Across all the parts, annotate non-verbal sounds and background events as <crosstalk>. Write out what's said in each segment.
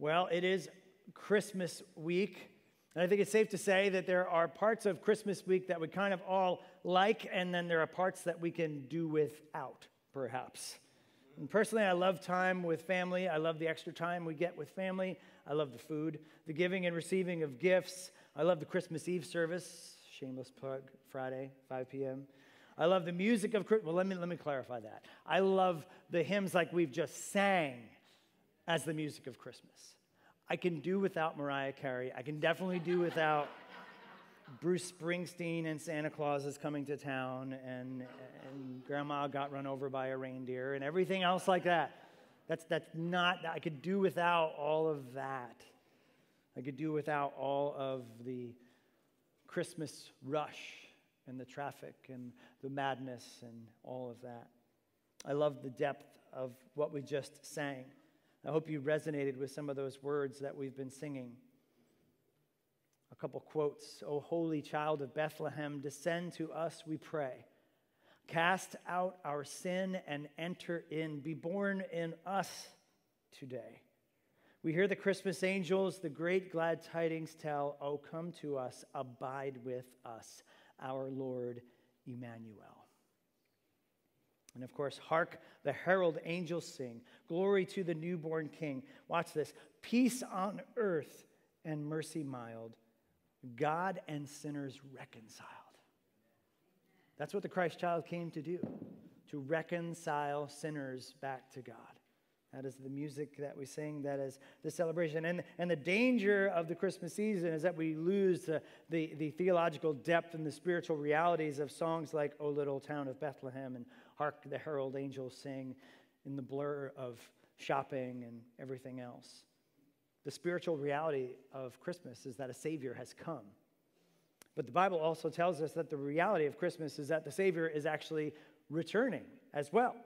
Well, it is Christmas week. And I think it's safe to say that there are parts of Christmas week that we kind of all like, and then there are parts that we can do without, perhaps. And personally, I love time with family. I love the extra time we get with family. I love the food, the giving and receiving of gifts. I love the Christmas Eve service, shameless plug, Friday, 5 p.m. I love the music of Christmas. Well, let me, let me clarify that. I love the hymns like we've just sang as the music of Christmas. I can do without Mariah Carey. I can definitely do without Bruce Springsteen and Santa Claus is coming to town and, and grandma got run over by a reindeer and everything else like that. That's, that's not, I could do without all of that. I could do without all of the Christmas rush and the traffic and the madness and all of that. I love the depth of what we just sang. I hope you resonated with some of those words that we've been singing. A couple quotes O holy child of Bethlehem, descend to us, we pray. Cast out our sin and enter in. Be born in us today. We hear the Christmas angels, the great glad tidings tell, Oh, come to us, abide with us, our Lord Emmanuel. And of course, hark the herald angels sing, Glory to the newborn King. Watch this peace on earth and mercy mild God and sinners reconciled. That's what the Christ child came to do, to reconcile sinners back to God. That is the music that we sing, that is the celebration. And, and the danger of the Christmas season is that we lose the, the, the theological depth and the spiritual realities of songs like O Little Town of Bethlehem and Hark the Herald Angels Sing in the blur of shopping and everything else. The spiritual reality of Christmas is that a Savior has come. But the Bible also tells us that the reality of Christmas is that the Savior is actually returning as well.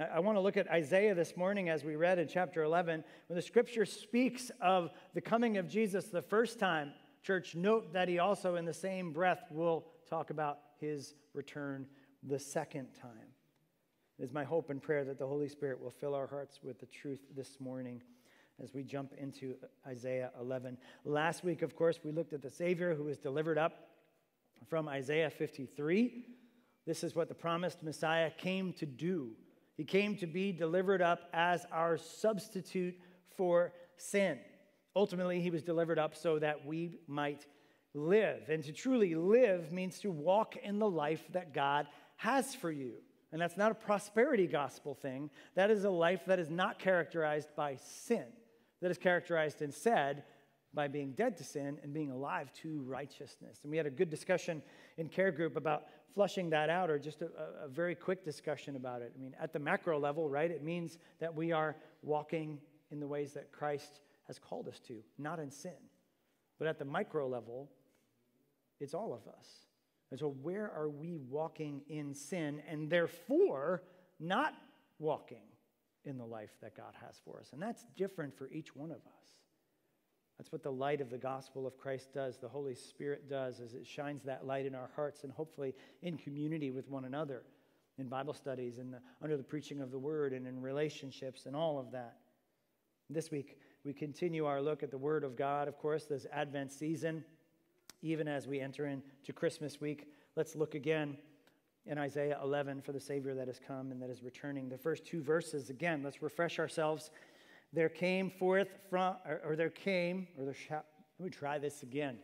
I want to look at Isaiah this morning as we read in chapter 11. When the scripture speaks of the coming of Jesus the first time, church, note that he also, in the same breath, will talk about his return the second time. It is my hope and prayer that the Holy Spirit will fill our hearts with the truth this morning as we jump into Isaiah 11. Last week, of course, we looked at the Savior who was delivered up from Isaiah 53. This is what the promised Messiah came to do. He came to be delivered up as our substitute for sin. Ultimately, he was delivered up so that we might live. And to truly live means to walk in the life that God has for you. And that's not a prosperity gospel thing. That is a life that is not characterized by sin that is characterized instead by being dead to sin and being alive to righteousness. And we had a good discussion in care group about flushing that out, or just a, a, very quick discussion about it. I mean, at the macro level, right, it means that we are walking in the ways that Christ has called us to, not in sin. But at the micro level, it's all of us. And so, where are we walking in sin and therefore not walking in the life that God has for us. And that's different for each one of us. That's what the light of the gospel of Christ does, the Holy Spirit does, as it shines that light in our hearts and hopefully in community with one another, in Bible studies, and under the preaching of the word, and in relationships, and all of that. This week, we continue our look at the Word of God, of course, this Advent season, even as we enter into Christmas week. Let's look again in Isaiah 11 for the Savior that has come and that is returning. The first two verses, again, let's refresh ourselves. There came forth from, or, or there came, or there shall, let me try this again.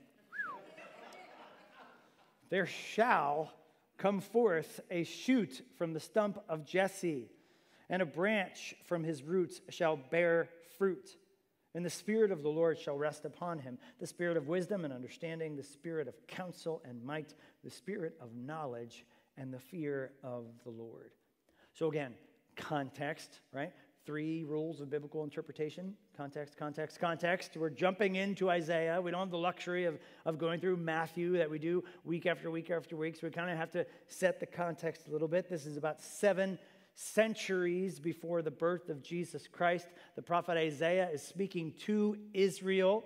there shall come forth a shoot from the stump of Jesse, and a branch from his roots shall bear fruit. And the Spirit of the Lord shall rest upon him the Spirit of wisdom and understanding, the Spirit of counsel and might, the Spirit of knowledge and the fear of the Lord. So, again, context, right? Three rules of biblical interpretation context, context, context. We're jumping into Isaiah. We don't have the luxury of, of going through Matthew that we do week after week after week. So, we kind of have to set the context a little bit. This is about seven centuries before the birth of Jesus Christ. The prophet Isaiah is speaking to Israel,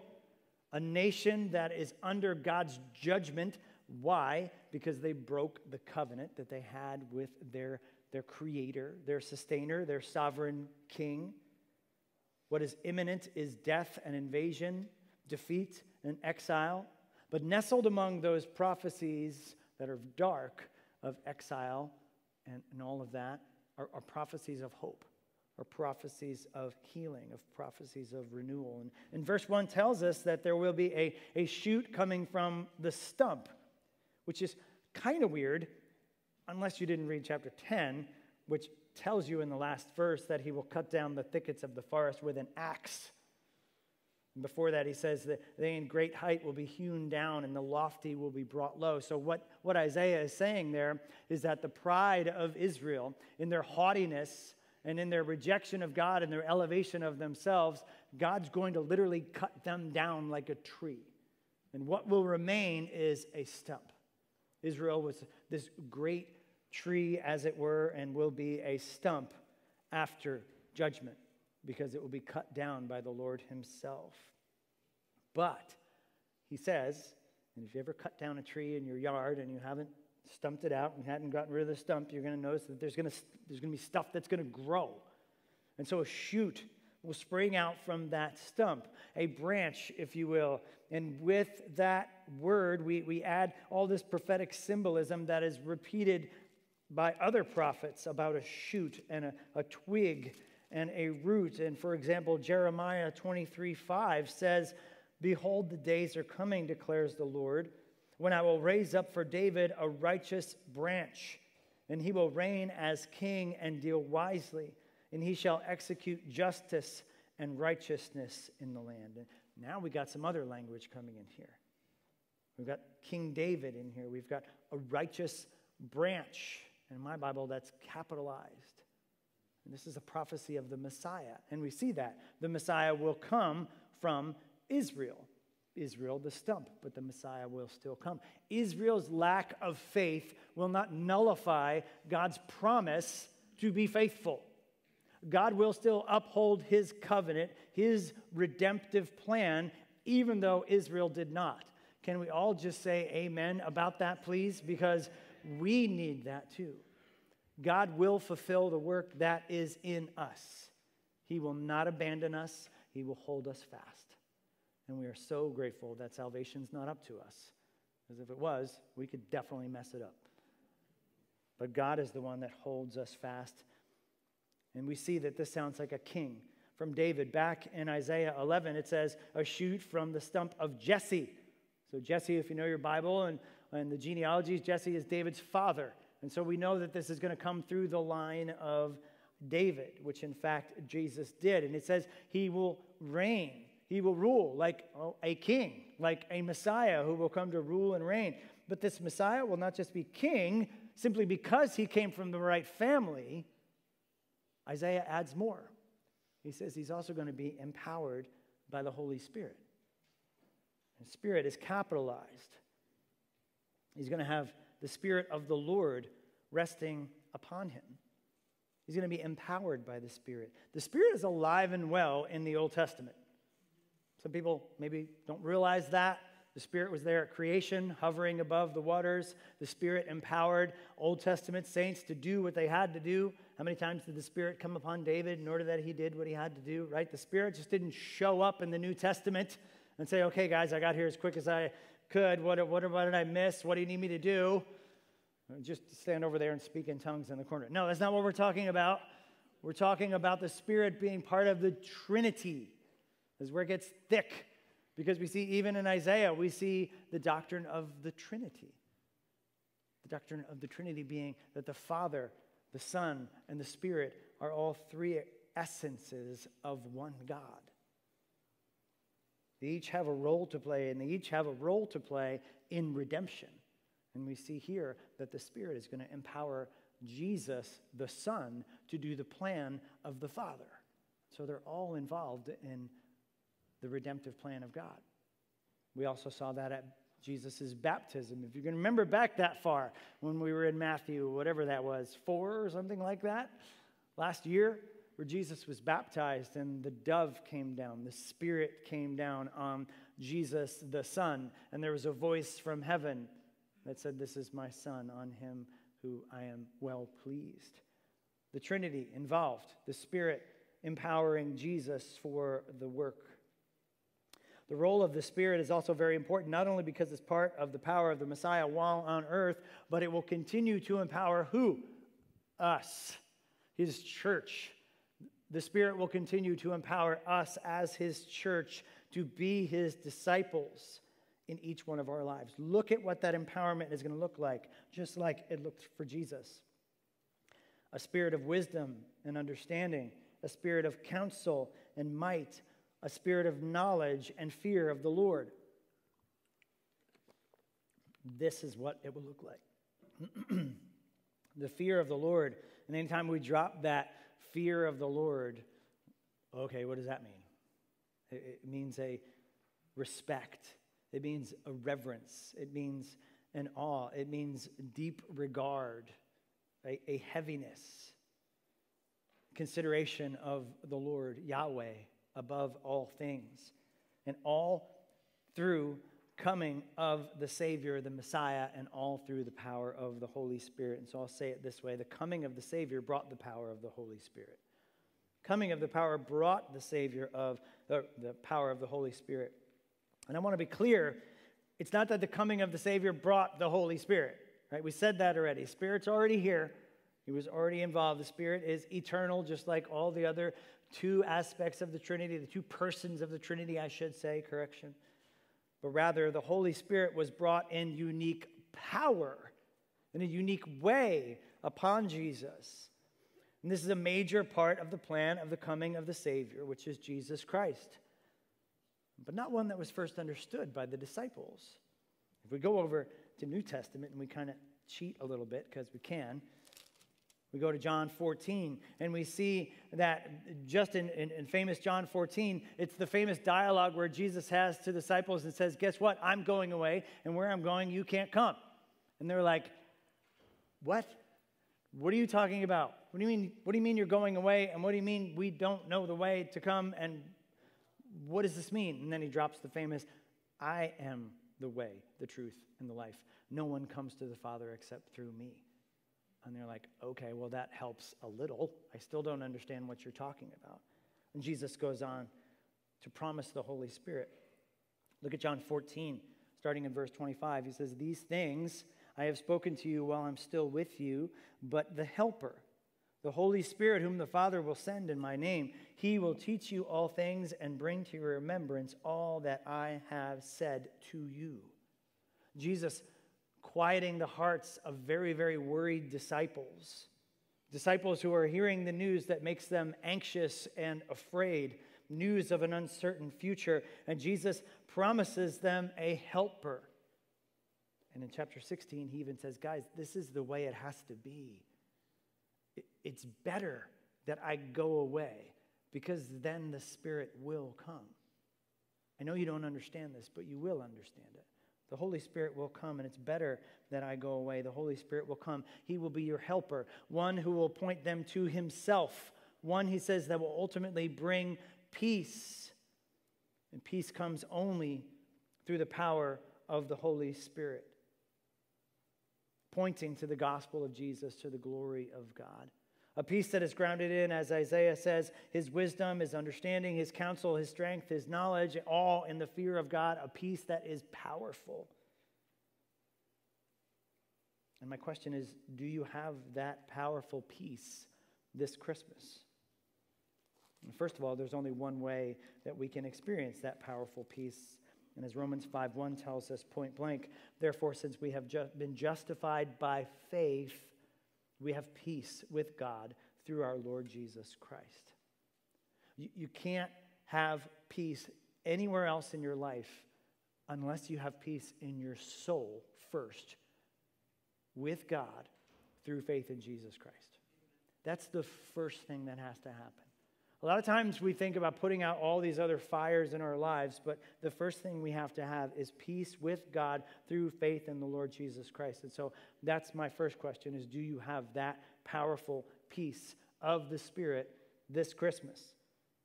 a nation that is under God's judgment why? Because they broke the covenant that they had with their, their creator, their sustainer, their sovereign king. What is imminent is death and invasion, defeat and exile. But nestled among those prophecies that are dark of exile and, and all of that are, are prophecies of hope or prophecies of healing, of prophecies of renewal. And, and verse 1 tells us that there will be a, a shoot coming from the stump, which is kind of weird, unless you didn't read chapter 10, which tells you in the last verse that he will cut down the thickets of the forest with an axe. And before that, he says that they in great height will be hewn down and the lofty will be brought low. So, what, what Isaiah is saying there is that the pride of Israel, in their haughtiness, and in their rejection of God and their elevation of themselves, God's going to literally cut them down like a tree. And what will remain is a stump. Israel was this great tree, as it were, and will be a stump after judgment because it will be cut down by the Lord Himself. But, he says, and if you ever cut down a tree in your yard and you haven't stumped it out and hadn't gotten rid of the stump, you're going to notice that there's going to, there's going to be stuff that's going to grow. And so a shoot will spring out from that stump, a branch, if you will. And with that word, we, we add all this prophetic symbolism that is repeated by other prophets about a shoot and a, a twig and a root. And for example, Jeremiah 23 5 says, Behold, the days are coming, declares the Lord when I will raise up for David a righteous branch, and he will reign as king and deal wisely, and he shall execute justice and righteousness in the land. And now we got some other language coming in here. We've got King David in here. We've got a righteous branch. In my Bible, that's capitalized. This is a prophecy of the Messiah. And we see that. The Messiah will come from Israel. Israel the stump, but the Messiah will still come. Israel's lack of faith will not nullify God's promise to be faithful. God will still uphold his covenant, his redemptive plan, even though Israel did not. Can we all just say amen about that, please? Because we need that too. God will fulfill the work that is in us. He will not abandon us, He will hold us fast. And we are so grateful that salvation's not up to us. Because if it was, we could definitely mess it up. But God is the one that holds us fast. And we see that this sounds like a king. From David, back in Isaiah 11, it says, a shoot from the stump of Jesse. So, Jesse, if you know your Bible and, and the genealogies, Jesse is David's father. And so we know that this is going to come through the line of David, which in fact Jesus did. And it says he will reign he will rule like a king, like a Messiah who will come to rule and reign. But this Messiah will not just be king simply because he came from the right family. Isaiah adds more. He says he's also going to be empowered by the Holy Spirit. And Spirit is capitalized. He's going to have the Spirit of the Lord resting upon him. He's going to be empowered by the Spirit. The Spirit is alive and well in the Old Testament. Some people maybe don't realize that. The Spirit was there at creation, hovering above the waters. The Spirit empowered Old Testament saints to do what they had to do. How many times did the Spirit come upon David in order that he did what he had to do, right? The Spirit just didn't show up in the New Testament and say, okay, guys, I got here as quick as I could. What, what, what did I miss? What do you need me to do? Just stand over there and speak in tongues in the corner. No, that's not what we're talking about. We're talking about the Spirit being part of the Trinity. Is where it gets thick because we see, even in Isaiah, we see the doctrine of the Trinity. The doctrine of the Trinity being that the Father, the Son, and the Spirit are all three essences of one God. They each have a role to play, and they each have a role to play in redemption. And we see here that the Spirit is going to empower Jesus, the Son, to do the plan of the Father. So they're all involved in the redemptive plan of God. We also saw that at Jesus' baptism. If you can remember back that far when we were in Matthew, whatever that was, four or something like that, last year, where Jesus was baptized and the dove came down, the Spirit came down on Jesus the Son, and there was a voice from heaven that said, This is my Son, on him who I am well pleased. The Trinity involved, the Spirit empowering Jesus for the work. The role of the Spirit is also very important, not only because it's part of the power of the Messiah while on earth, but it will continue to empower who? Us, His church. The Spirit will continue to empower us as His church to be His disciples in each one of our lives. Look at what that empowerment is going to look like, just like it looked for Jesus a spirit of wisdom and understanding, a spirit of counsel and might, a spirit of knowledge and fear of the Lord. This is what it will look like. <clears throat> the fear of the Lord. And anytime we drop that fear of the Lord, okay, what does that mean? It, means a respect, it means a reverence, it means an awe, it means deep regard, a, a heaviness, consideration of the Lord, Yahweh above all things. And all through coming of the Savior, the Messiah, and all through the power of the Holy Spirit. And so I'll say it this way the coming of the Savior brought the power of the Holy Spirit. Coming of the power brought the Savior of the, the power of the Holy Spirit. And I want to be clear it's not that the coming of the Savior brought the Holy Spirit, right? We said that already. Spirit's already here. He was already involved. The Spirit is eternal, just like all the other two aspects of the Trinity, the two persons of the Trinity, I should say, correction. But rather, the Holy Spirit was brought in unique power, in a unique way upon Jesus. And this is a major part of the plan of the coming of the Savior, which is Jesus Christ. But not one that was first understood by the disciples. If we go over to New Testament and we kind of cheat a little bit because we can, we go to John 14, and we see that just in, in, in, famous John 14, it's the famous dialogue where Jesus has to disciples and says, Guess what? I'm going away, and where I'm going, you can't come. And they're like, What? What are you talking about? What do you mean? What do you mean you're going away? And what do you mean we don't know the way to come? And what does this mean? And then he drops the famous, I am the way, the truth, and the life. No one comes to the Father except through me. And they're like, okay, well, that helps a little. I still don't understand what you're talking about. And Jesus goes on to promise the Holy Spirit. Look at John 14, starting in verse 25. He says, These things I have spoken to you while I'm still with you, but the Helper, the Holy Spirit, whom the Father will send in my name, he will teach you all things and bring to your remembrance all that I have said to you. Jesus quieting the hearts of very, very worried disciples. Disciples who are hearing the news that makes them anxious and afraid, news of an uncertain future. And Jesus promises them a helper. And in chapter 16, he even says, Guys, this is the way it has to be. It's better that I go away because then the Spirit will come. I know you don't understand this, but you will understand it. The Holy Spirit will come, and it's better that I go away. The Holy Spirit will come. He will be your helper, one who will point them to Himself, one, He says, that will ultimately bring peace. And peace comes only through the power of the Holy Spirit, pointing to the gospel of Jesus, to the glory of God. A peace that is grounded in, as Isaiah says, his wisdom, his understanding, his counsel, his strength, his knowledge, all in the fear of God. A peace that is powerful. And my question is do you have that powerful peace this Christmas? First of all, there's only one way that we can experience that powerful peace. And as Romans 5:1 tells us point blank, therefore, since we have ju- been justified by faith, we have peace with God through our Lord Jesus Christ. You, you can't have peace anywhere else in your life unless you have peace in your soul first with God through faith in Jesus Christ. That's the first thing that has to happen. A lot of times we think about putting out all these other fires in our lives, but the first thing we have to have is peace with God through faith in the Lord Jesus Christ. And so that's my first question is do you have that powerful peace of the Spirit this Christmas?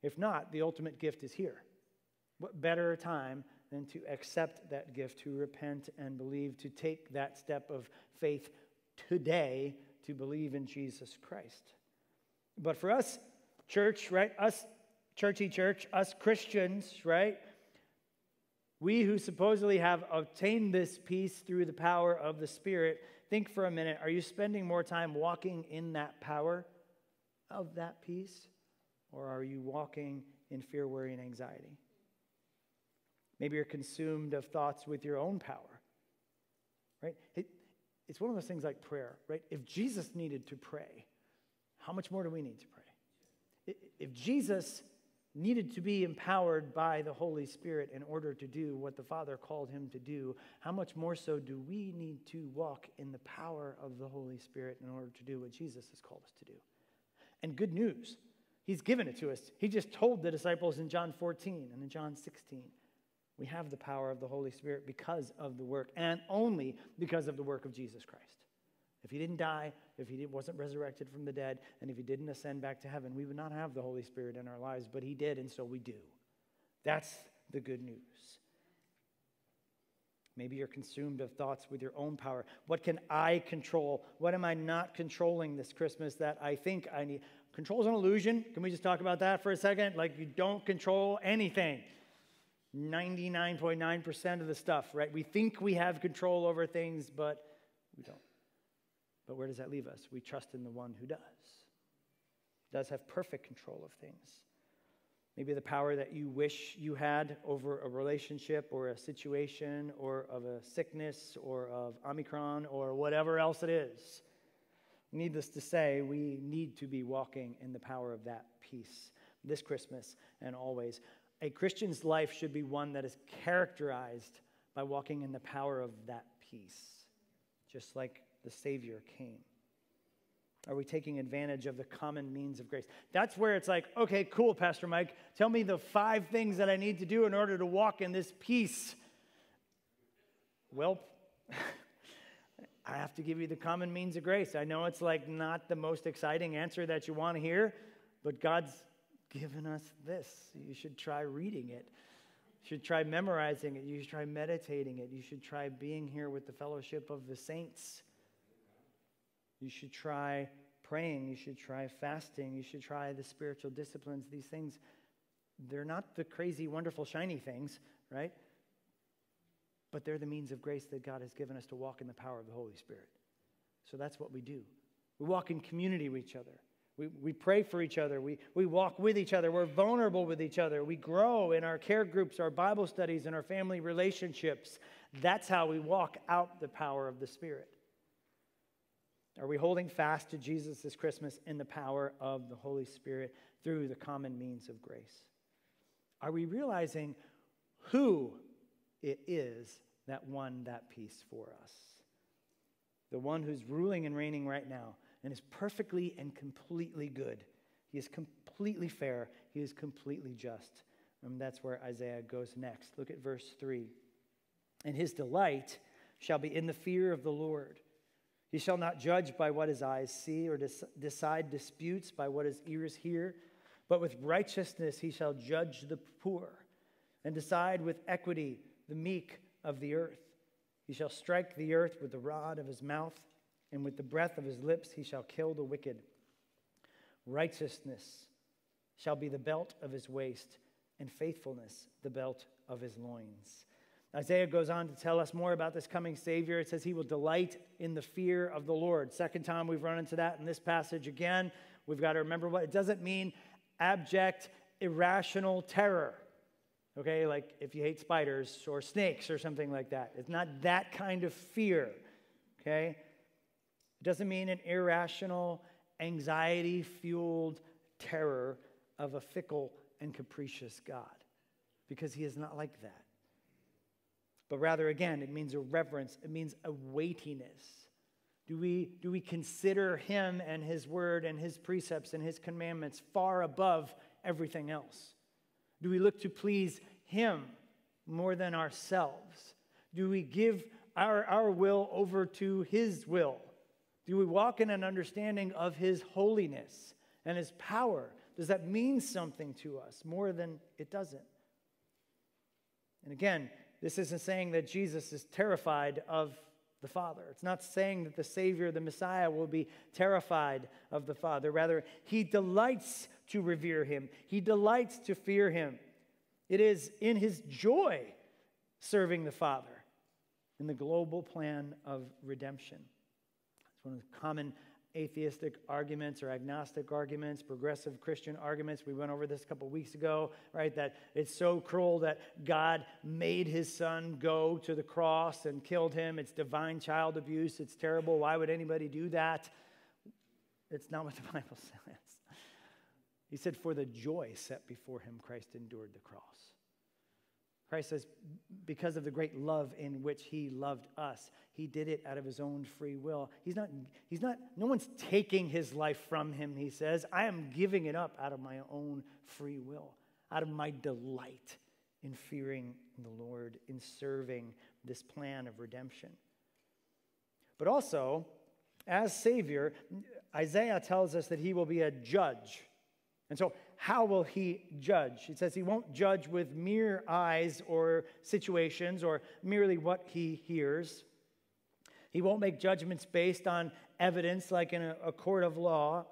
If not, the ultimate gift is here. What better time than to accept that gift, to repent and believe, to take that step of faith today to believe in Jesus Christ? But for us, church, right? Us, churchy church, us Christians, right? We who supposedly have obtained this peace through the power of the Spirit, think for a minute are you spending more time walking in that power of that peace? Or are you walking in fear, worry, and anxiety? Maybe you're consumed of thoughts with your own power, right? It, it's one of those things like prayer, right? If Jesus needed to pray, how much more do we need to pray? If Jesus needed to be empowered by the Holy Spirit in order to do what the Father called him to do, how much more so do we need to walk in the power of the Holy Spirit in order to do what Jesus has called us to do? And good news, he's given it to us. He just told the disciples in John 14 and in John 16. We have the power of the Holy Spirit because of the work, and only because of the work of Jesus Christ. If he didn't die, if he wasn't resurrected from the dead, and if he didn't ascend back to heaven, we would not have the Holy Spirit in our lives, but he did, and so we do. That's the good news. Maybe you're consumed of thoughts with your own power. What can I control? What am I not controlling this Christmas that I think I need? Control is an illusion. Can we just talk about that for a second? Like, you don't control anything. 99.9% of the stuff, right? We think we have control over things, but we don't. But where does that leave us? We trust in the one who does, does have perfect control of things. Maybe the power that you wish you had over a relationship or a situation or of a sickness or of Omicron or whatever else it is. Needless to say, we need to be walking in the power of that peace this Christmas and always. A Christian's life should be one that is characterized by walking in the power of that peace, just like the Savior came? Are we taking advantage of the common means of grace? That's where it's like, okay, cool, Pastor Mike. Tell me the five things that I need to do in order to walk in this peace. Well, <laughs> I have to give you the common means of grace. I know it's like not the most exciting answer that you want to hear, but God's given us this. You should try reading it. You should try memorizing it. You should try meditating it. You should try being here with the fellowship of the saints. You should try praying. You should try fasting. You should try the spiritual disciplines. These things, they're not the crazy, wonderful, shiny things, right? But they're the means of grace that God has given us to walk in the power of the Holy Spirit. So that's what we do. We walk in community with each other. We, we pray for each other. We, we walk with each other. We're vulnerable with each other. We grow in our care groups, our Bible studies, and our family relationships. That's how we walk out the power of the Spirit. Are we holding fast to Jesus this Christmas in the power of the Holy Spirit through the common means of grace? Are we realizing who it is that won that peace for us? The one who's ruling and reigning right now and is perfectly and completely good. He is completely fair, he is completely just. And that's where Isaiah goes next. Look at verse 3. And his delight shall be in the fear of the Lord. He shall not judge by what his eyes see or decide disputes by what his ears hear, but with righteousness he shall judge the poor and decide with equity the meek of the earth. He shall strike the earth with the rod of his mouth, and with the breath of his lips he shall kill the wicked. Righteousness shall be the belt of his waist, and faithfulness the belt of his loins. Isaiah goes on to tell us more about this coming Savior. It says he will delight in the fear of the Lord. Second time we've run into that in this passage again. We've got to remember what it doesn't mean abject, irrational terror. Okay, like if you hate spiders or snakes or something like that. It's not that kind of fear. Okay? It doesn't mean an irrational, anxiety fueled terror of a fickle and capricious God, because he is not like that but rather, again, it means a reverence, it means a weightiness. Do we, do we consider him and his word and his precepts and his commandments far above everything else? Do we look to please him more than ourselves? Do we give our, our will over to his will? Do we walk in an understanding of his holiness and his power? Does that mean something to us more than it doesn't? And again, this isn't saying that Jesus is terrified of the Father. It's not saying that the Savior, the Messiah, will be terrified of the Father. Rather, he delights to revere him, he delights to fear him. It is in his joy serving the Father in the global plan of redemption. It's one of the common atheistic arguments or agnostic arguments, progressive Christian arguments. We went over this a couple weeks ago, right? That it's so cruel that God made his son go to the cross and killed him. It's divine child abuse. It's terrible. Why would anybody do that? It's not what the <laughs> Bible says. He said, For the joy set before him, Christ endured the cross. Christ says, because of the great love in which he loved us, he did it out of his own free will. He's not, he's not, no one's taking his life from him, he says. I am giving it up out of my own free will, out of my delight in fearing the Lord, in serving this plan of redemption. But also, as Savior, Isaiah tells us that he will be a judge. And so, how will he judge? He says he won't judge with mere eyes or situations or merely what he hears. He won't make judgments based on evidence like in a, a court of law,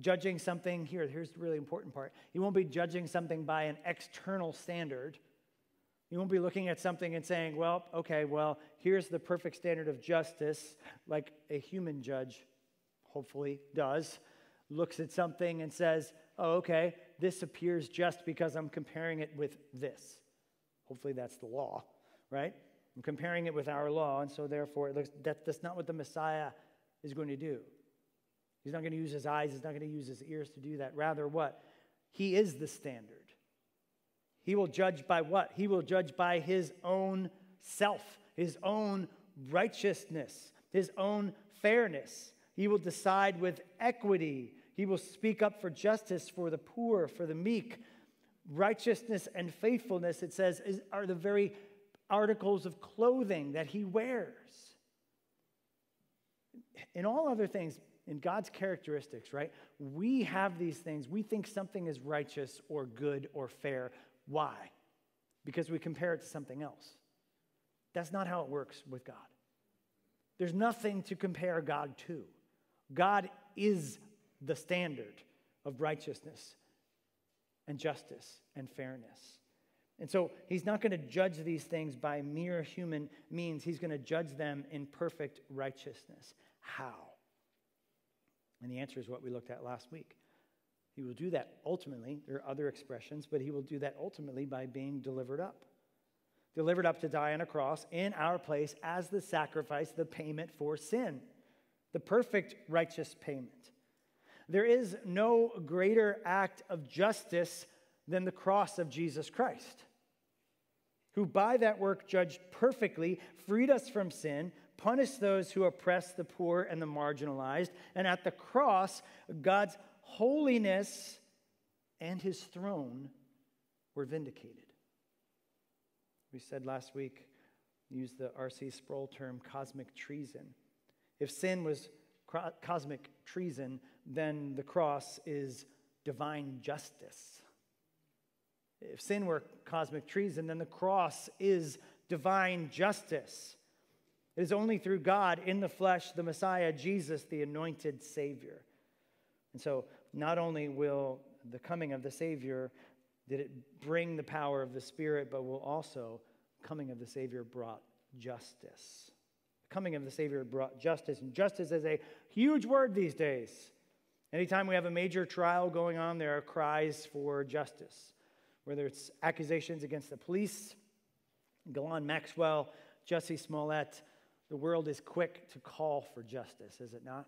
judging something. Here, here's the really important part. He won't be judging something by an external standard. You won't be looking at something and saying, well, okay, well, here's the perfect standard of justice, like a human judge hopefully does. Looks at something and says, oh, okay, this appears just because I'm comparing it with this. Hopefully, that's the law, right? I'm comparing it with our law, and so therefore, it looks, that, that's not what the Messiah is going to do. He's not going to use his eyes, he's not going to use his ears to do that. Rather, what? He is the standard. He will judge by what? He will judge by his own self, his own righteousness, his own fairness. He will decide with equity he will speak up for justice for the poor, for the meek. Righteousness and faithfulness, it says, is, are the very articles of clothing that he wears. In all other things, in God's characteristics, right? We have these things. We think something is righteous or good or fair. Why? Because we compare it to something else. That's not how it works with God. There's nothing to compare God to. God is the standard of righteousness and justice and fairness. And so he's not going to judge these things by mere human means. He's going to judge them in perfect righteousness. How? And the answer is what we looked at last week. He will do that ultimately. There are other expressions, but he will do that ultimately by being delivered up. Delivered up to die on a cross in our place as the sacrifice, the payment for sin, the perfect righteous payment. There is no greater act of justice than the cross of Jesus Christ, who by that work judged perfectly, freed us from sin, punished those who oppress the poor and the marginalized, and at the cross, God's holiness and his throne were vindicated. We said last week, use the R.C. Sproul term cosmic treason. If sin was cosmic treason, then the cross is divine justice. If sin were cosmic treason, then the cross is divine justice. It is only through God in the flesh, the Messiah, Jesus, the anointed Savior. And so, not only will the coming of the Savior did it bring the power of the Spirit, but will also coming of the Savior brought justice coming of the Savior brought justice. And justice is a huge word these days. Anytime we have a major trial going on, there are cries for justice, whether it's accusations against the police, Ghislaine Maxwell, Jussie Smollett. The world is quick to call for justice, is it not?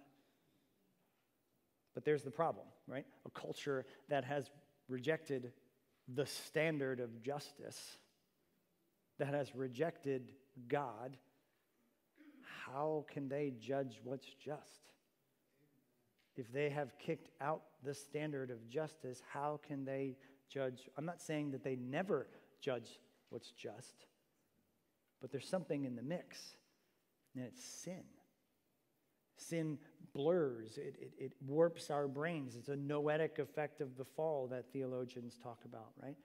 But there's the problem, right? A culture that has rejected the standard of justice, that has rejected God how can they judge what's just? If they have kicked out the standard of justice, how can they judge? I'm not saying that they never judge what's just, but there's something in the mix, and it's sin. Sin blurs, it, it, it, warps our brains. It's a noetic effect of the fall that theologians talk about, right?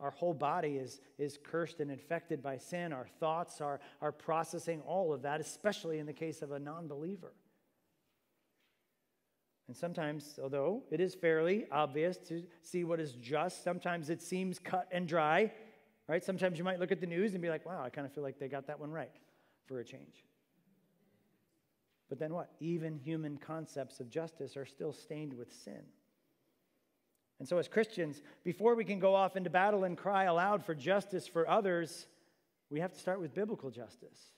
Our whole body is, is cursed and infected by sin. Our thoughts are, are processing all of that, especially in the case of a non believer. And sometimes, although it is fairly obvious to see what is just, sometimes it seems cut and dry, right? Sometimes you might look at the news and be like, wow, I kind of feel like they got that one right for a change. But then what? Even human concepts of justice are still stained with sin. And so, as Christians, before we can go off into battle and cry aloud for justice for others, we have to start with biblical justice.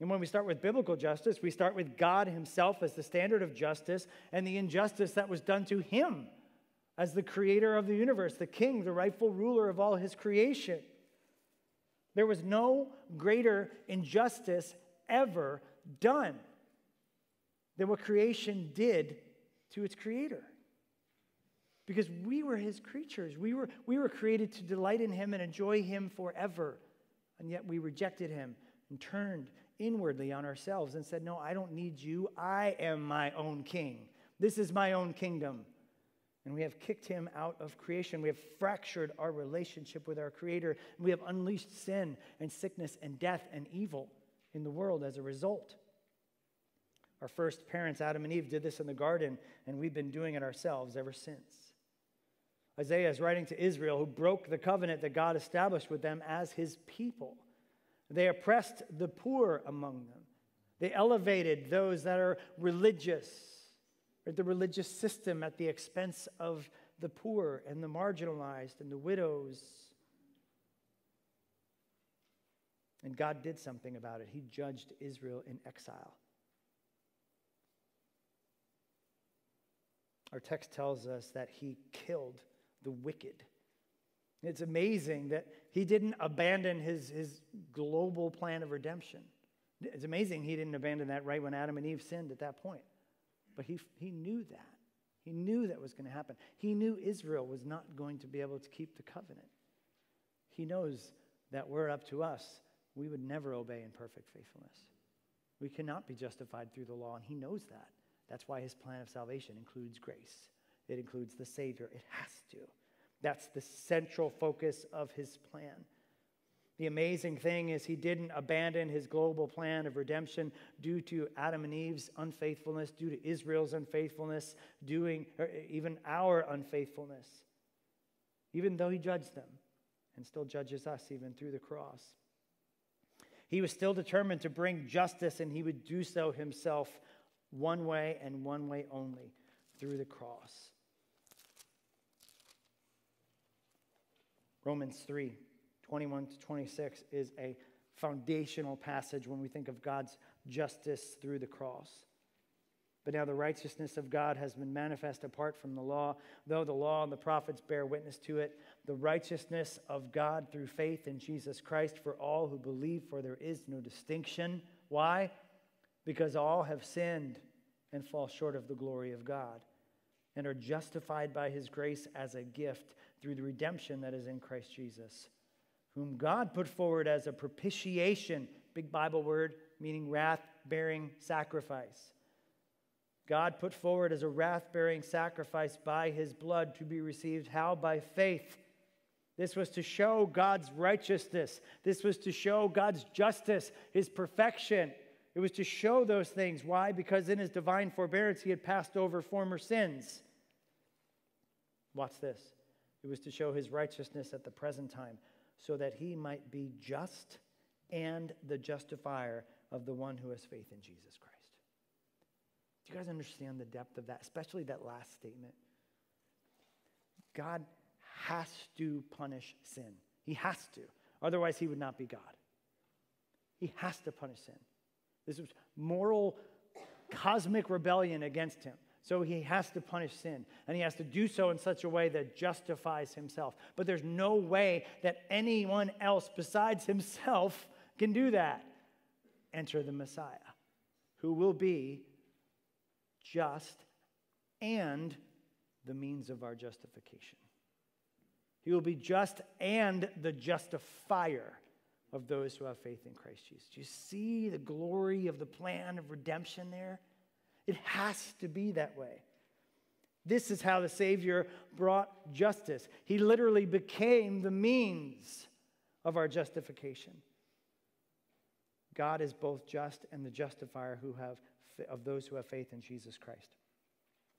And when we start with biblical justice, we start with God Himself as the standard of justice and the injustice that was done to Him as the creator of the universe, the king, the rightful ruler of all His creation. There was no greater injustice ever done than what creation did to its creator. Because we were His creatures, we were, we were created to delight in Him and enjoy Him forever. And yet we rejected Him and turned inwardly on ourselves and said, No, I don't need you. I am my own king. This is my own kingdom. And we have kicked him out of creation. We have fractured our relationship with our Creator. We have unleashed sin and sickness and death and evil in the world as a result. Our first parents, Adam and Eve, did this in the garden, and we've been doing it ourselves ever since. Isaiah is writing to Israel, who broke the covenant that God established with them as his people. They oppressed the poor among them. They elevated those that are religious, the religious system at the expense of the poor and the marginalized and the widows. And God did something about it. He judged Israel in exile. Our text tells us that he killed the wicked. It's amazing that he didn't abandon his, his global plan of redemption. It's amazing he didn't abandon that right when Adam and Eve sinned at that point. But he, he knew that. He knew that was going to happen. He knew Israel was not going to be able to keep the covenant. He knows that we're up to us. We would never obey in perfect faithfulness. We cannot be justified through the law, and he knows that. That's why his plan of salvation includes grace, it includes the Savior. It has to. That's the central focus of his plan. The amazing thing is, he didn't abandon his global plan of redemption due to Adam and Eve's unfaithfulness, due to Israel's unfaithfulness, doing even our unfaithfulness, even though he judged them and still judges us even through the cross. He was still determined to bring justice, and he would do so himself one way and one way only through the cross. Romans 3 21 to 26 is a foundational passage when we think of God's justice through the cross. But now the righteousness of God has been manifest apart from the law, though the law and the prophets bear witness to it. The righteousness of God through faith in Jesus Christ for all who believe, for there is no distinction. Why? Because all have sinned and fall short of the glory of God and are justified by his grace as a gift through the redemption that is in Christ Jesus, whom God put forward as a propitiation, big Bible word, meaning wrath bearing sacrifice. God put forward as a wrath bearing sacrifice by his blood to be received. How? By faith. This was to show God's righteousness. This was to show God's justice, his perfection. It was to show those things. Why? Because in his divine forbearance, he had passed over former sins. Watch this. It was to show his righteousness at the present time, so that he might be just and the justifier of the one who has faith in Jesus Christ. Do you guys understand the depth of that, especially that last statement? God has to punish sin. He has to. Otherwise, he would not be God. He has to punish sin. This was moral, cosmic rebellion against him. So he has to punish sin, and he has to do so in such a way that justifies himself. But there's no way that anyone else besides himself can do that. Enter the Messiah, who will be just and the means of our justification. He will be just and the justifier of those who have faith in Christ Jesus. Do you see the glory of the plan of redemption there? It has to be that way. This is how the Savior brought justice. He literally became the means of our justification. God is both just and the justifier who have, of those who have faith in Jesus Christ.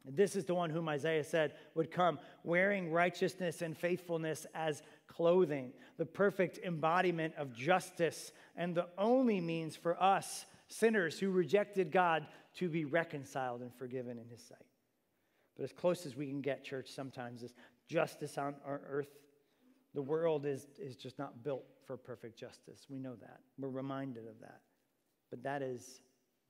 This is the one whom Isaiah said would come wearing righteousness and faithfulness as clothing, the perfect embodiment of justice, and the only means for us, sinners who rejected God, to be reconciled and forgiven in His sight. But as close as we can get, church, sometimes is justice on earth. The world is, is just not built for perfect justice. We know that. We're reminded of that. But that is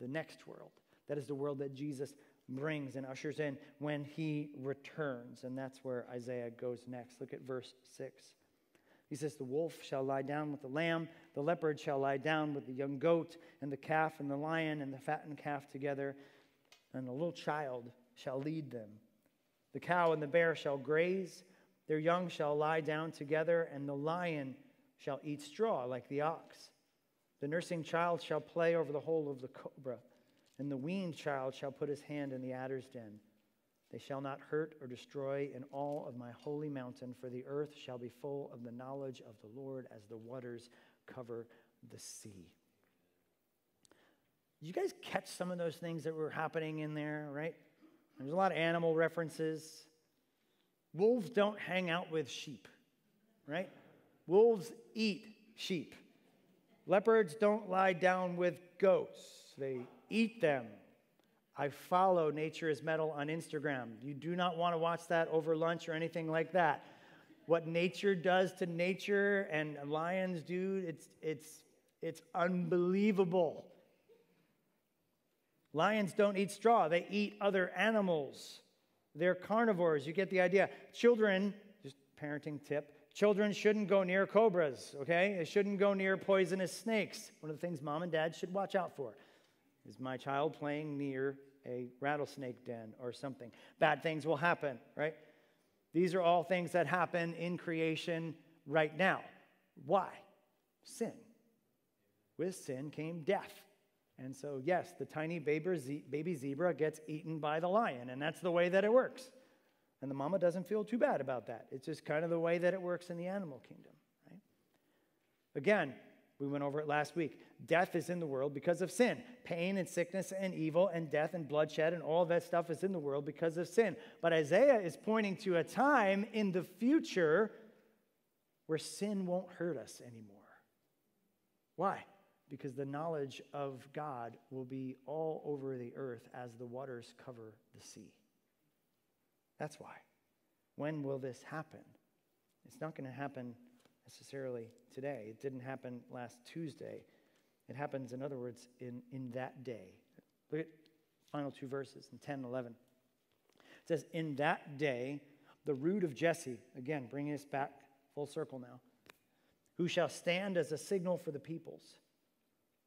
the next world. That is the world that Jesus brings and ushers in when he returns. And that's where Isaiah goes next. Look at verse 6. He says, The wolf shall lie down with the lamb, the leopard shall lie down with the young goat, and the calf and the lion and the fattened calf together, and the little child shall lead them. The cow and the bear shall graze, their young shall lie down together, and the lion shall eat straw like the ox. The nursing child shall play over the hole of the cobra, and the weaned child shall put his hand in the adder's den. They shall not hurt or destroy in all of my holy mountain, for the earth shall be full of the knowledge of the Lord as the waters cover the sea. Did you guys catch some of those things that were happening in there, right? There's a lot of animal references. Wolves don't hang out with sheep, right? Wolves eat sheep. Leopards don't lie down with goats, they eat them. I follow Nature is Metal on Instagram. You do not want to watch that over lunch or anything like that. What nature does to nature and lions do, it's, it's, it's unbelievable. Lions don't eat straw, they eat other animals. They're carnivores. You get the idea. Children, just parenting tip, children shouldn't go near cobras, okay? They shouldn't go near poisonous snakes. One of the things mom and dad should watch out for is my child playing near a rattlesnake den or something. Bad things will happen, right? These are all things that happen in creation right now. Why? Sin. With sin came death. And so, yes, the tiny baby zebra gets eaten by the lion, and that's the way that it works. And the mama doesn't feel too bad about that. It's just kind of the way that it works in the animal kingdom, right? Again, we went over it last week. Death is in the world because of sin. Pain and sickness and evil and death and bloodshed and all that stuff is in the world because of sin. But Isaiah is pointing to a time in the future where sin won't hurt us anymore. Why? Because the knowledge of God will be all over the earth as the waters cover the sea. That's why. When will this happen? It's not going to happen necessarily today. It didn't happen last Tuesday. It happens, in other words, in, in that day. Look at final two verses in 10 and 11. It says, In that day, the root of Jesse, again, bringing us back full circle now, who shall stand as a signal for the peoples.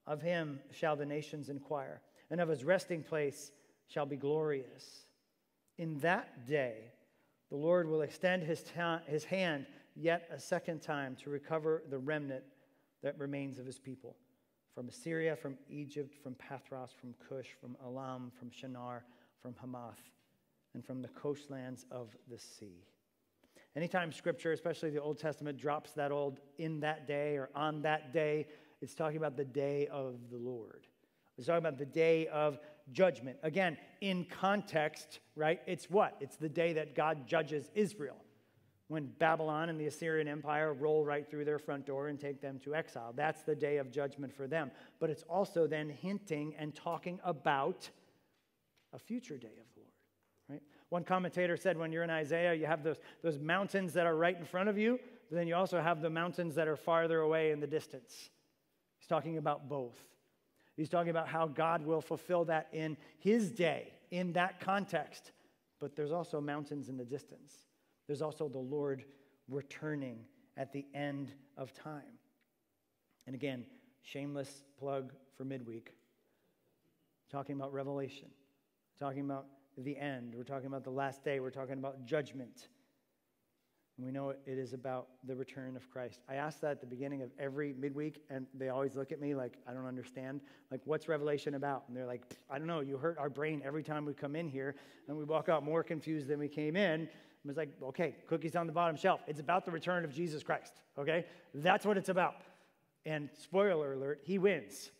Of him shall the nations inquire, and of his resting place shall be glorious. In that day, the Lord will extend his, ta- his hand yet a second time to recover the remnant that remains of his people from Assyria, from Egypt, from Pathros, from Cush, from Elam, from Shinar, from Hamath, and from the coastlands of the sea. Anytime scripture, especially the Old Testament, drops that old in that day or on that day, it's talking about the day of the Lord. It's talking about the day of judgment. Again, in context, right? It's what? It's the day that God judges Israel when Babylon and the Assyrian Empire roll right through their front door and take them to exile. That's the day of judgment for them. But it's also then hinting and talking about a future day of the Lord. Right? One commentator said when you're in Isaiah, you have those, those mountains that are right in front of you, but then you also have the mountains that are farther away in the distance. He's talking about both. He's talking about how God will fulfill that in his day, in that context. But there's also mountains in the distance. There's also the Lord returning at the end of time. And again, shameless plug for midweek. Talking about Revelation, talking about the end, we're talking about the last day, we're talking about judgment. And we know it is about the return of Christ. I ask that at the beginning of every midweek, and they always look at me like, I don't understand. Like, what's Revelation about? And they're like, I don't know. You hurt our brain every time we come in here, and we walk out more confused than we came in. I was like, okay, cookies on the bottom shelf. It's about the return of Jesus Christ, okay? That's what it's about. And spoiler alert, he wins.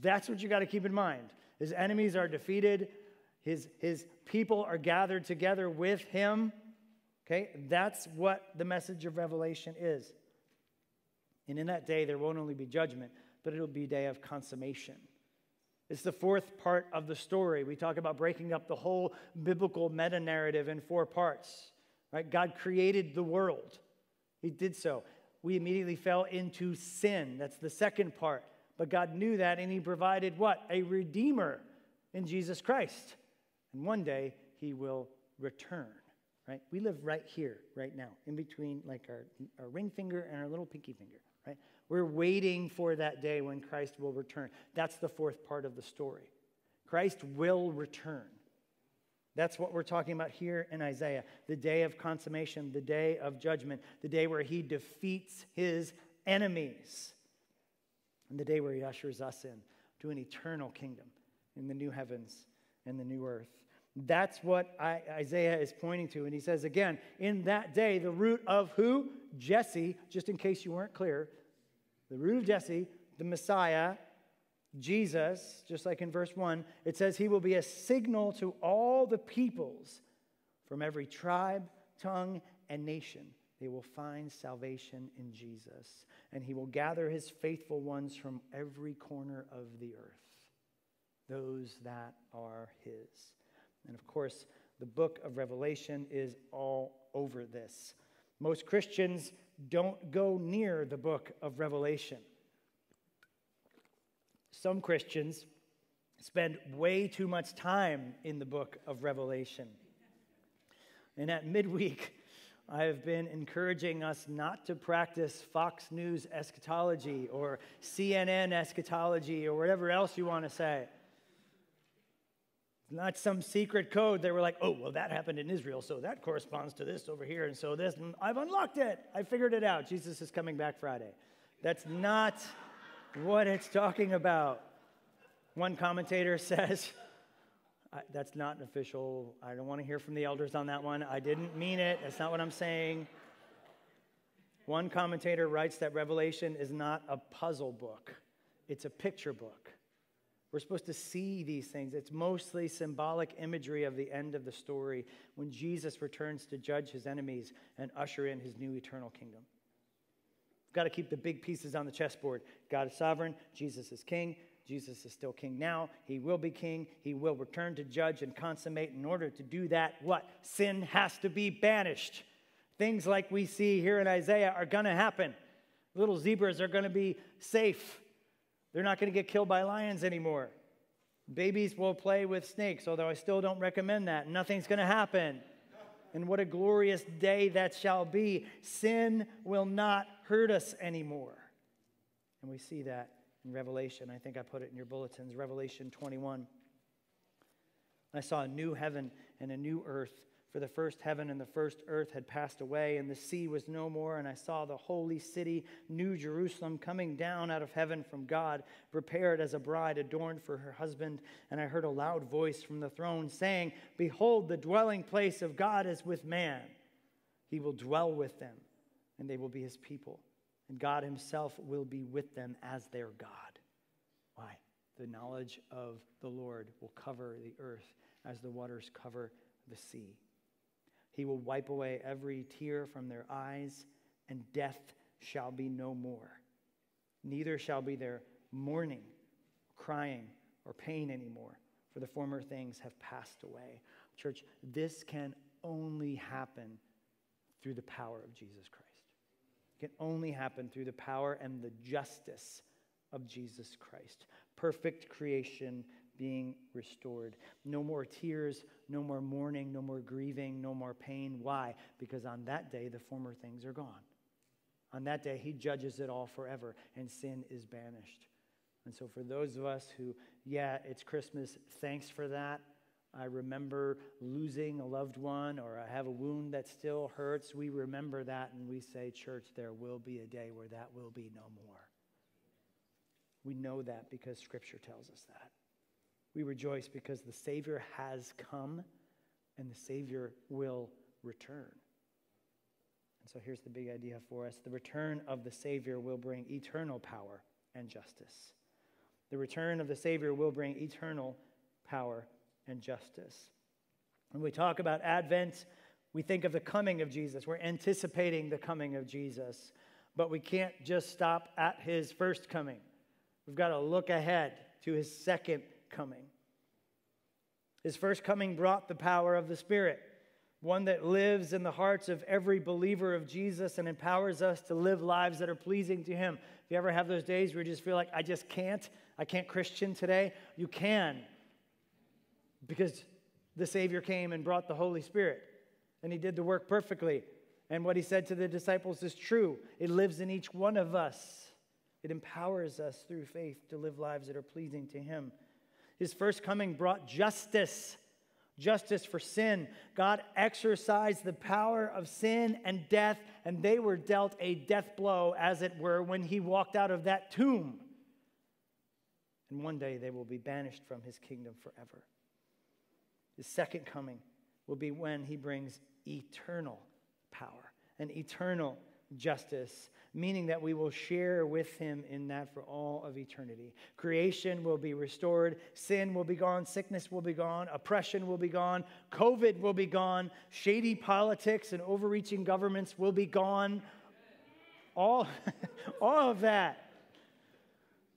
That's what you got to keep in mind. His enemies are defeated, his, his people are gathered together with him Okay? That's what the message of Revelation is. And in that day, there won't only be judgment, but it'll be a day of consummation. It's the fourth part of the story. We talk about breaking up the whole biblical meta narrative in four parts. Right? God created the world. He did so. We immediately fell into sin. That's the second part. But God knew that and he provided what? A redeemer in Jesus Christ. And one day he will return right? We live right here, right now, in between like our, our ring finger and our little pinky finger, right? We're waiting for that day when Christ will return. That's the fourth part of the story. Christ will return. That's what we're talking about here in Isaiah the day of consummation, the day of judgment, the day where he defeats his enemies, and the day where he ushers us in to an eternal kingdom in the new heavens and the new earth. That's what I, Isaiah is pointing to. And he says again, in that day, the root of who? Jesse, just in case you weren't clear, the root of Jesse, the Messiah, Jesus, just like in verse 1, it says he will be a signal to all the peoples from every tribe, tongue, and nation. They will find salvation in Jesus, and he will gather his faithful ones from every corner of the earth, those that are his. And of course, the book of Revelation is all over this. Most Christians don't go near the book of Revelation. Some Christians spend way too much time in the book of Revelation. And at midweek, I have been encouraging us not to practice Fox News eschatology or CNN eschatology or whatever else you want to say not some secret code. They were like, oh, well, that happened in Israel, so that corresponds to this over here, and so this. And I've unlocked it. I figured it out. Jesus is coming back Friday. That's not what it's talking about. One commentator <laughs> says, that's not an official. I don't want to hear from the elders on that one. I didn't mean it. That's not what I'm saying. One commentator writes that Revelation is not a puzzle book, it's a picture book. We're supposed to see these things. It's mostly symbolic imagery of the end of the story when Jesus returns to judge his enemies and usher in his new eternal kingdom. We've got to keep the big pieces on the chessboard. God is sovereign, Jesus is king. Jesus is still king now. He will be king. He will return to judge and consummate. In order to do that, what? Sin has to be banished. Things like we see here in Isaiah are going to happen. Little zebras are going to be safe they're not going to get killed by lions anymore. Babies will play with snakes, although I still don't recommend that. Nothing's going to happen. And what a glorious day that shall be. Sin will not hurt us anymore. And we see that in Revelation. I think I put it in your bulletins, Revelation 21. I saw a new heaven and a new earth for the first heaven and the first earth had passed away, and the sea was no more. And I saw the holy city, New Jerusalem, coming down out of heaven from God, prepared as a bride adorned for her husband. And I heard a loud voice from the throne saying, Behold, the dwelling place of God is with man. He will dwell with them, and they will be his people. And God himself will be with them as their God. Why? The knowledge of the Lord will cover the earth as the waters cover the sea. He will wipe away every tear from their eyes, and death shall be no more. Neither shall be there mourning, crying, or pain anymore, for the former things have passed away. Church, this can only happen through the power of Jesus Christ. It can only happen through the power and the justice of Jesus Christ. Perfect creation being restored. No more tears, no more mourning, no more grieving, no more pain. Why? Because on that day, the former things are gone. On that day, he judges it all forever, and sin is banished. And so, for those of us who, yeah, it's Christmas, thanks for that. I remember losing a loved one or I have a wound that still hurts, we remember that and we say, Church, there will be a day where that will be no more. We know that because Scripture tells us that. We rejoice because the Savior has come and the Savior will return. And so here's the big idea for us the return of the Savior will bring eternal power and justice. The return of the Savior will bring eternal power and justice. When we talk about Advent, we think of the coming of Jesus. We're anticipating the coming of Jesus. But we can't just stop at his first coming. We've got to look ahead to his second coming. His first coming brought the power of the Spirit, one that lives in the hearts of every believer of Jesus and empowers us to live lives that are pleasing to him. If you ever have those days where you just feel like, I just can't, I can't Christian today, you can because the Savior came and brought the Holy Spirit, and He did the work perfectly. And what He said to the disciples is true. It lives in each one of us, it empowers us through faith to live lives that are pleasing to Him. His first coming brought justice. Justice for sin. God exercised the power of sin and death, and they were dealt a death blow, as it were, when he walked out of that tomb. And one day they will be banished from his kingdom forever. His second coming will be when he brings eternal power and eternal justice, meaning that we will share with him in that for all of eternity. Creation will be restored, sin will be gone, sickness will be gone, oppression will be gone, COVID will be gone, shady politics and overreaching governments will be gone. All, <laughs> all of that,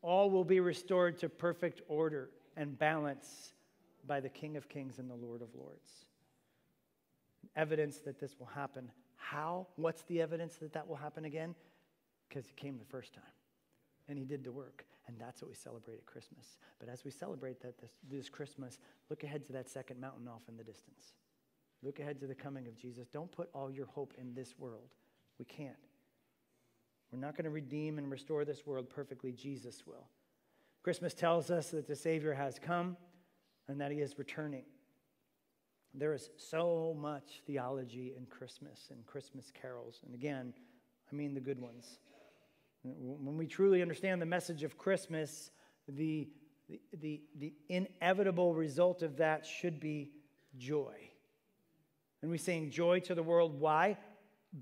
all will be restored to perfect order and balance by the King of Kings and the Lord of Lords. Evidence that this will happen. How? What's the evidence that that will happen again? Because he came the first time and he did the work. And that's what we celebrate at Christmas. But as we celebrate that this, this Christmas, look ahead to that second mountain off in the distance. Look ahead to the coming of Jesus. Don't put all your hope in this world. We can't. We're not going to redeem and restore this world perfectly. Jesus will. Christmas tells us that the Savior has come and that he is returning. There is so much theology in Christmas and Christmas carols. And again, I mean the good ones. When we truly understand the message of Christmas, the, the, the, the inevitable result of that should be joy. And we sing joy to the world. Why?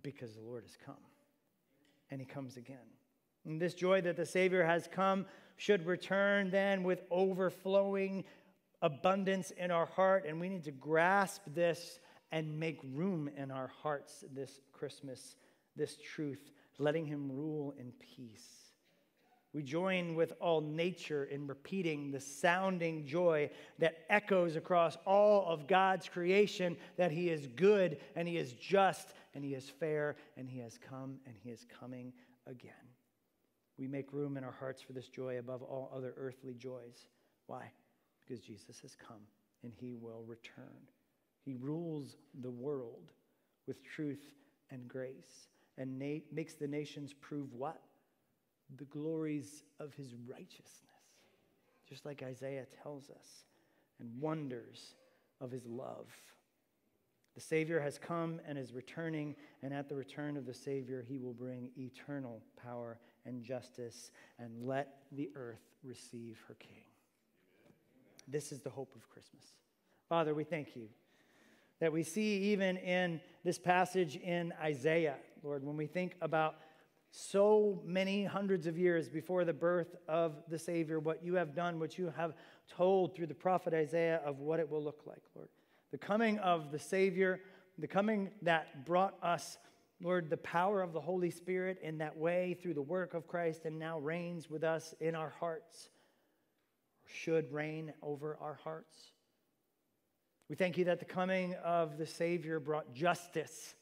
Because the Lord has come and he comes again. And this joy that the Savior has come should return then with overflowing abundance in our heart, and we need to grasp this and make room in our hearts this Christmas, this truth, letting Him rule in peace. We join with all nature in repeating the sounding joy that echoes across all of God's creation that He is good and He is just and He is fair and He has come and He is coming again. We make room in our hearts for this joy above all other earthly joys. Why? because Jesus has come and he will return. He rules the world with truth and grace and na- makes the nations prove what? The glories of his righteousness, just like Isaiah tells us, and wonders of his love. The Savior has come and is returning, and at the return of the Savior, he will bring eternal power and justice and let the earth receive her King. This is the hope of Christmas. Father, we thank you that we see even in this passage in Isaiah, Lord, when we think about so many hundreds of years before the birth of the Savior, what you have done, what you have told through the prophet Isaiah of what it will look like, Lord. The coming of the Savior, the coming that brought us, Lord, the power of the Holy Spirit in that way through the work of Christ and now reigns with us in our hearts should reign over our hearts. We thank you that the coming of the Savior brought justice.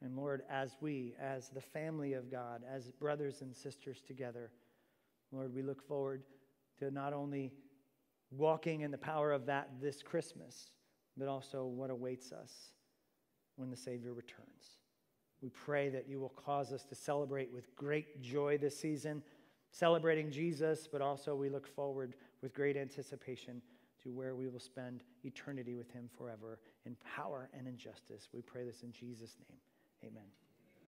And Lord, as we, as the family of God, as brothers and sisters together, Lord, we look forward to not only walking in the power of that this Christmas, but also what awaits us when the Savior returns. We pray that you will cause us to celebrate with great joy this season celebrating Jesus, but also we look forward with great anticipation to where we will spend eternity with him forever in power and in justice. We pray this in Jesus' name. Amen.